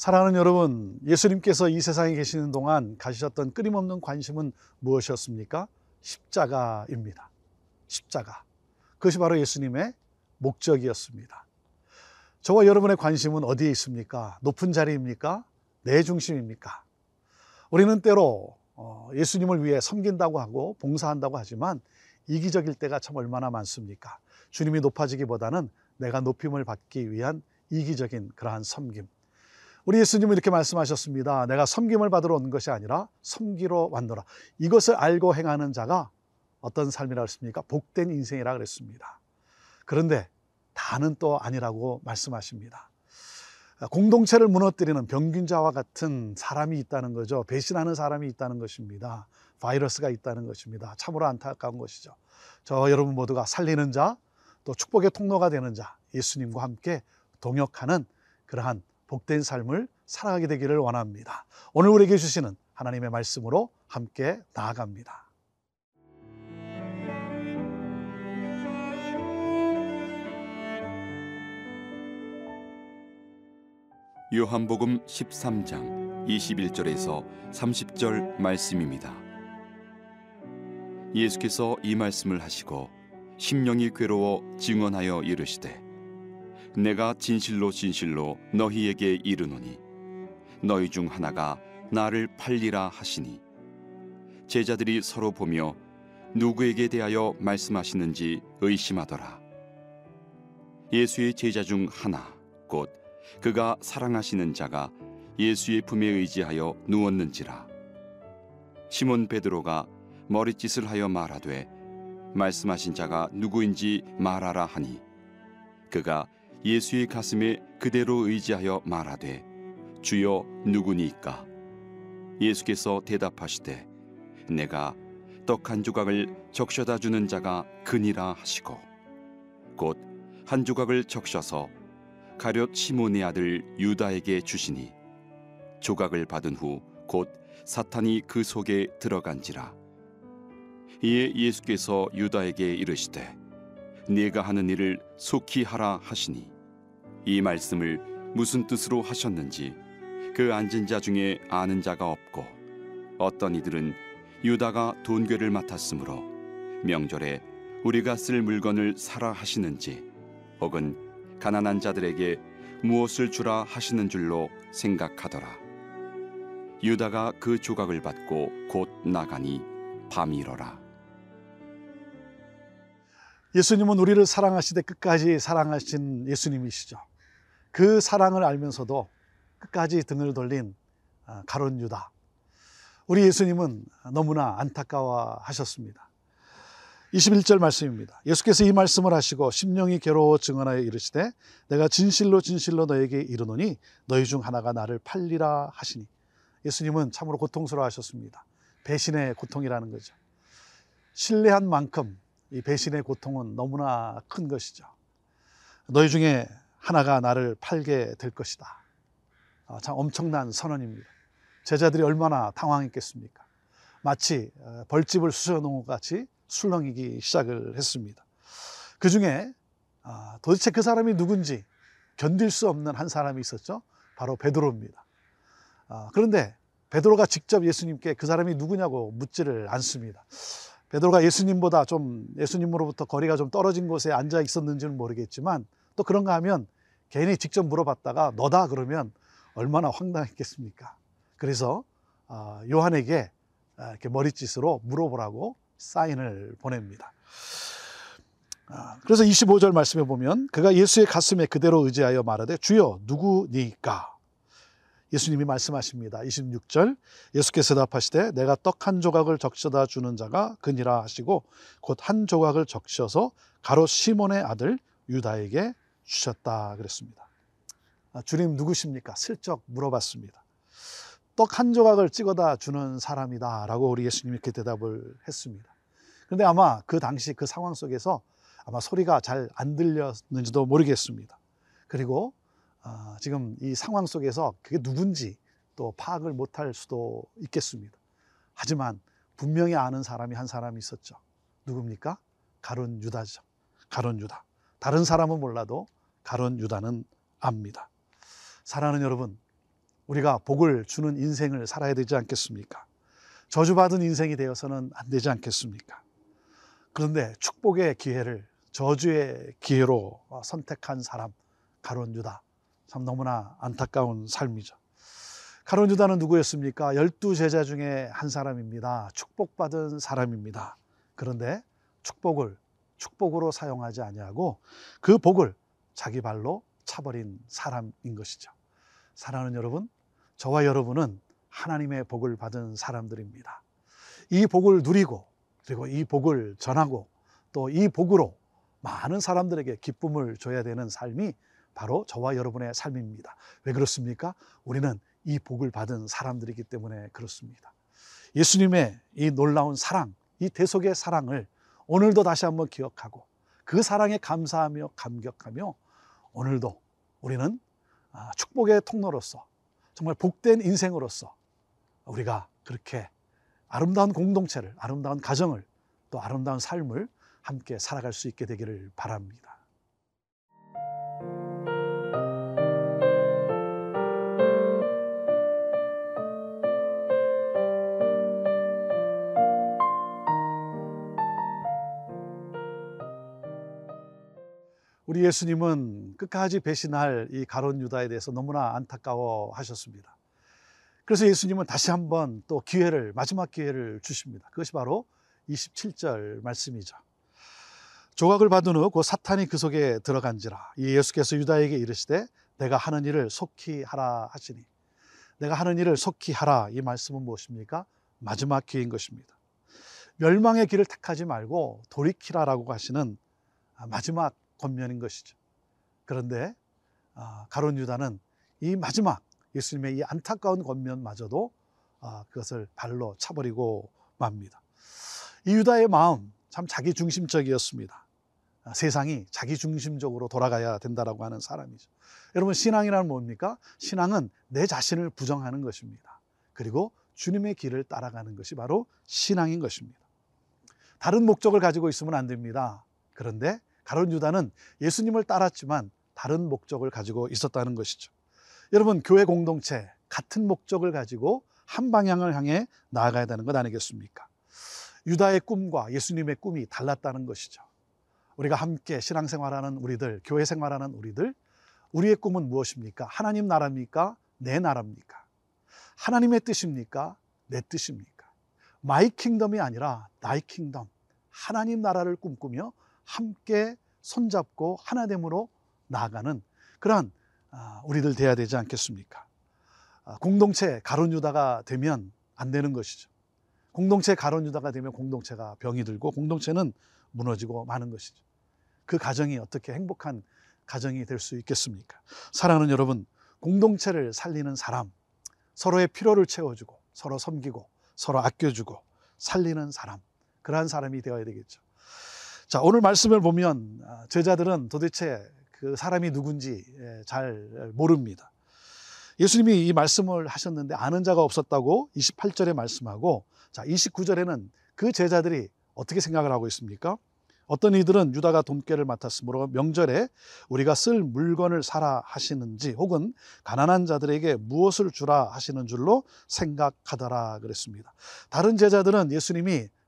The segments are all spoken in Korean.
사랑하는 여러분, 예수님께서 이 세상에 계시는 동안 가지셨던 끊임없는 관심은 무엇이었습니까? 십자가입니다. 십자가. 그것이 바로 예수님의 목적이었습니다. 저와 여러분의 관심은 어디에 있습니까? 높은 자리입니까? 내 중심입니까? 우리는 때로 어, 예수님을 위해 섬긴다고 하고 봉사한다고 하지만 이기적일 때가 참 얼마나 많습니까? 주님이 높아지기보다는 내가 높임을 받기 위한 이기적인 그러한 섬김. 우리 예수님은 이렇게 말씀하셨습니다. 내가 섬김을 받으러 온 것이 아니라 섬기러 왔노라. 이것을 알고 행하는 자가 어떤 삶이라 했습니까? 복된 인생이라 그랬습니다. 그런데 다는 또 아니라고 말씀하십니다. 공동체를 무너뜨리는 병균자와 같은 사람이 있다는 거죠. 배신하는 사람이 있다는 것입니다. 바이러스가 있다는 것입니다. 참으로 안타까운 것이죠. 저 여러분 모두가 살리는 자, 또 축복의 통로가 되는 자, 예수님과 함께 동역하는 그러한 복된 삶을 살아가게 되기를 원합니다. 오늘 우리에게 주시는 하나님의 말씀으로 함께 나아갑니다. 요한복음 13장 21절에서 30절 말씀입니다. 예수께서 이 말씀을 하시고 심령이 괴로워 증언하여 이르시되 내가 진실로 진실로 너희에게 이르노니 너희 중 하나가 나를 팔리라 하시니 제자들이 서로 보며 누구에게 대하여 말씀하시는지 의심하더라. 예수의 제자 중 하나 곧 그가 사랑하시는 자가 예수의 품에 의지하여 누웠는지라. 시몬 베드로가 머릿짓을 하여 말하되 말씀하신 자가 누구인지 말하라 하니 그가 예수의 가슴에 그대로 의지하여 말하되 주여 누구니까? 예수께서 대답하시되 내가 떡 한 조각을 적셔다 주는 자가 그니라 하시고 곧 한 조각을 적셔서 가룟 시몬의 아들 유다에게 주시니 조각을 받은 후 곧 사탄이 그 속에 들어간지라. 이에 예수께서 유다에게 이르시되 네가 하는 일을 속히 하라 하시니 이 말씀을 무슨 뜻으로 하셨는지 그 앉은 자 중에 아는 자가 없고 어떤 이들은 유다가 돈괴를 맡았으므로 명절에 우리가 쓸 물건을 사라 하시는지 혹은 가난한 자들에게 무엇을 주라 하시는 줄로 생각하더라 유다가 그 조각을 받고 곧 나가니 밤이러라 예수님은 우리를 사랑하시되 끝까지 사랑하신 예수님이시죠. 그 사랑을 알면서도 끝까지 등을 돌린 아, 가론 유다. 우리 예수님은 너무나 안타까워 하셨습니다. 21절 말씀입니다. 예수께서 이 말씀을 하시고 심령이 괴로워 증언하여 이르시되 내가 진실로 진실로 너에게 이르노니 너희 중 하나가 나를 팔리라 하시니 예수님은 참으로 고통스러워 하셨습니다. 배신의 고통이라는 거죠. 신뢰한 만큼 이 배신의 고통은 너무나 큰 것이죠. 너희 중에 하나가 나를 팔게 될 것이다. 아, 참 엄청난 선언입니다. 제자들이 얼마나 당황했겠습니까? 마치 어, 벌집을 쑤셔놓은 것 같이 술렁이기 시작을 했습니다. 그 중에 아, 도대체 그 사람이 누군지 견딜 수 없는 한 사람이 있었죠. 바로 베드로입니다. 아, 그런데 베드로가 직접 예수님께 그 사람이 누구냐고 묻지를 않습니다. 베드로가 예수님보다 좀 예수님으로부터 거리가 좀 떨어진 곳에 앉아 있었는지는 모르겠지만 또 그런가 하면 괜히 직접 물어봤다가 너다 그러면 얼마나 황당했겠습니까? 그래서 아, 요한에게 아, 이렇게 머릿짓으로 물어보라고 사인을 보냅니다. 아, 그래서 25절 말씀에 보면 그가 예수의 가슴에 그대로 의지하여 말하되 주여 누구니까 예수님이 말씀하십니다. 26절 예수께서 답하시되 내가 떡 한 조각을 적셔다 주는 자가 그니라 하시고 곧 한 조각을 적셔서 가로 시몬의 아들 유다에게 주셨다 그랬습니다. 아, 주님 누구십니까? 슬쩍 물어봤습니다. 떡 한 조각을 찍어다 주는 사람이다 라고 우리 예수님이 이렇게 대답을 했습니다. 그런데 아마 그 당시 그 상황 속에서 아마 소리가 잘 안 들렸는지도 모르겠습니다. 그리고 아, 지금 이 상황 속에서 그게 누군지 또 파악을 못할 수도 있겠습니다. 하지만 분명히 아는 사람이 한 사람이 있었죠. 누굽니까? 가론 유다죠. 가론 유다. 다른 사람은 몰라도 가론 유다는 압니다. 사랑하는 여러분, 우리가 복을 주는 인생을 살아야 되지 않겠습니까? 저주받은 인생이 되어서는 안 되지 않겠습니까? 그런데 축복의 기회를 저주의 기회로 선택한 사람, 가론 유다. 참 너무나 안타까운 삶이죠. 가론 유다는 누구였습니까? 열두 제자 중에 한 사람입니다. 축복받은 사람입니다. 그런데 축복을 축복으로 사용하지 아니하고 그 복을 자기 발로 차버린 사람인 것이죠. 사랑하는 여러분, 저와 여러분은 하나님의 복을 받은 사람들입니다. 이 복을 누리고 그리고 이 복을 전하고 또 이 복으로 많은 사람들에게 기쁨을 줘야 되는 삶이 바로 저와 여러분의 삶입니다. 왜 그렇습니까? 우리는 이 복을 받은 사람들이기 때문에 그렇습니다. 예수님의 이 놀라운 사랑, 이 대속의 사랑을 오늘도 다시 한번 기억하고 그 사랑에 감사하며 감격하며 오늘도 우리는 아, 축복의 통로로서 정말 복된 인생으로서 우리가 그렇게 아름다운 공동체를, 아름다운 가정을, 또 아름다운 삶을 함께 살아갈 수 있게 되기를 바랍니다. 우리 예수님은 끝까지 배신할 이 가론 유다에 대해서 너무나 안타까워 하셨습니다. 그래서 예수님은 다시 한번 또 기회를, 마지막 기회를 주십니다. 그것이 바로 27절 말씀이죠. 조각을 받은 후 그 사탄이 그 속에 들어간지라. 이 예수께서 유다에게 이르시되 내가 하는 일을 속히 하라 하시니 내가 하는 일을 속히 하라 이 말씀은 무엇입니까? 마지막 기회인 것입니다. 멸망의 길을 택하지 말고 돌이키라라고 하시는 마지막 권면인 것이죠. 그런데 아, 가론 유다는 이 마지막 예수님의 이 안타까운 권면마저도 아, 그것을 발로 차버리고 맙니다. 이 유다의 마음 참 자기 중심적이었습니다. 아, 세상이 자기 중심적으로 돌아가야 된다라고 하는 사람이죠. 여러분 신앙이란 뭡니까? 신앙은 내 자신을 부정하는 것입니다. 그리고 주님의 길을 따라가는 것이 바로 신앙인 것입니다. 다른 목적을 가지고 있으면 안 됩니다. 그런데 가론 유다는 예수님을 따랐지만 다른 목적을 가지고 있었다는 것이죠. 여러분 교회 공동체 같은 목적을 가지고 한 방향을 향해 나아가야 되는 것 아니겠습니까? 유다의 꿈과 예수님의 꿈이 달랐다는 것이죠. 우리가 함께 신앙생활하는 우리들, 교회 생활하는 우리들, 우리의 꿈은 무엇입니까? 하나님 나라입니까? 내 나라입니까? 하나님의 뜻입니까? 내 뜻입니까? my kingdom이 아니라 thy kingdom, 하나님 나라를 꿈꾸며 함께 손잡고 하나됨으로 나아가는 그러한 아, 우리들 돼야 되지 않겠습니까? 아, 공동체 가룟 유다가 되면 안 되는 것이죠. 공동체 가룟 유다가 되면 공동체가 병이 들고 공동체는 무너지고 마는 것이죠. 그 가정이 어떻게 행복한 가정이 될 수 있겠습니까? 사랑하는 여러분, 공동체를 살리는 사람, 서로의 필요를 채워주고 서로 섬기고 서로 아껴주고 살리는 사람, 그러한 사람이 되어야 되겠죠. 자, 오늘 말씀을 보면 아, 제자들은 도대체 그 사람이 누군지 예, 잘 모릅니다. 예수님이 이 말씀을 하셨는데 아는 자가 없었다고 28절에 말씀하고 자, 29절에는 그 제자들이 어떻게 생각을 하고 있습니까? 어떤 이들은 유다가 돈깨를 맡았으므로 명절에 우리가 쓸 물건을 사라 하시는지 혹은 가난한 자들에게 무엇을 주라 하시는 줄로 생각하더라 그랬습니다. 다른 제자들은 예수님이 어,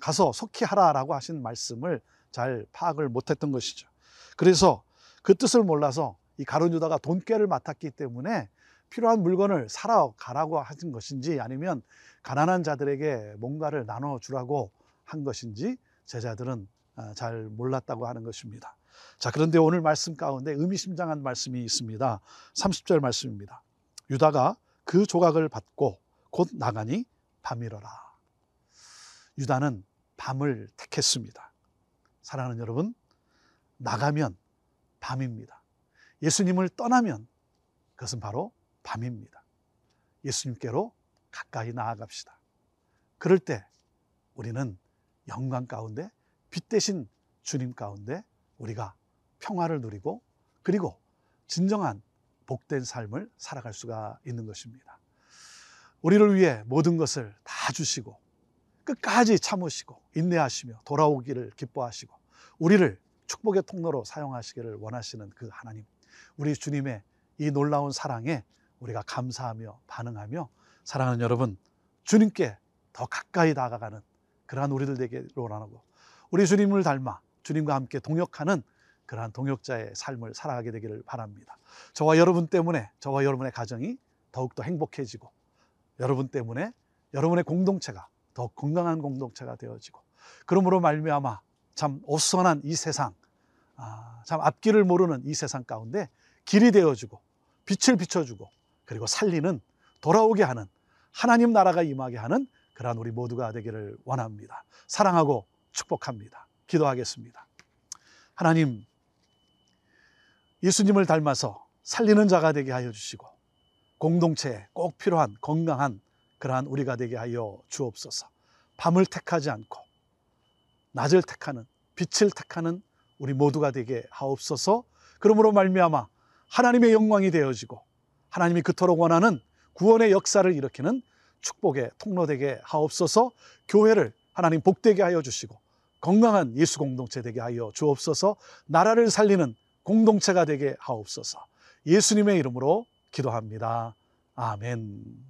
가서 속히 하라라고 하신 말씀을 잘 파악을 못했던 것이죠. 그래서 그 뜻을 몰라서 이 가론 유다가 돈깨를 맡았기 때문에 필요한 물건을 사러 가라고 하신 것인지 아니면 가난한 자들에게 뭔가를 나눠 주라고 한 것인지 제자들은 아, 잘 몰랐다고 하는 것입니다. 자, 그런데 오늘 말씀 가운데 의미심장한 말씀이 있습니다. 30절 말씀입니다. 유다가 그 조각을 받고 곧 나가니 밤이러라. 유다는 밤을 택했습니다. 사랑하는 여러분, 나가면 밤입니다. 예수님을 떠나면 그것은 바로 밤입니다. 예수님께로 가까이 나아갑시다. 그럴 때 우리는 영광 가운데 빛 대신 주님 가운데 우리가 평화를 누리고 그리고 진정한 복된 삶을 살아갈 수가 있는 것입니다. 우리를 위해 모든 것을 다 주시고 끝까지 참으시고 인내하시며 돌아오기를 기뻐하시고 우리를 축복의 통로로 사용하시기를 원하시는 그 하나님, 우리 주님의 이 놀라운 사랑에 우리가 감사하며 반응하며 사랑하는 여러분 주님께 더 가까이 다가가는 그러한 우리들 되기를 원하고 우리 주님을 닮아 주님과 함께 동역하는 그러한 동역자의 삶을 살아가게 되기를 바랍니다. 저와 여러분 때문에 저와 여러분의 가정이 더욱더 행복해지고 여러분 때문에 여러분의 공동체가 더 건강한 공동체가 되어지고 그러므로 말미암아 참 어수선한 이 세상 아, 참 앞길을 모르는 이 세상 가운데 길이 되어주고 빛을 비춰주고 그리고 살리는 돌아오게 하는 하나님 나라가 임하게 하는 그러한 우리 모두가 되기를 원합니다. 사랑하고 축복합니다. 기도하겠습니다. 하나님, 예수님을 닮아서 살리는 자가 되게 하여 주시고 공동체에 꼭 필요한 건강한 그러한 우리가 되게 하여 주옵소서. 밤을 택하지 않고 낮을 택하는 빛을 택하는 우리 모두가 되게 하옵소서. 그러므로 말미암아 하나님의 영광이 되어지고 하나님이 그토록 원하는 구원의 역사를 일으키는 축복의 통로 되게 하옵소서. 교회를 하나님 복되게 하여 주시고 건강한 예수 공동체 되게 하여 주옵소서. 나라를 살리는 공동체가 되게 하옵소서. 예수님의 이름으로 기도합니다. 아멘.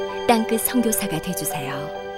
땅끝 성교사가 되주세요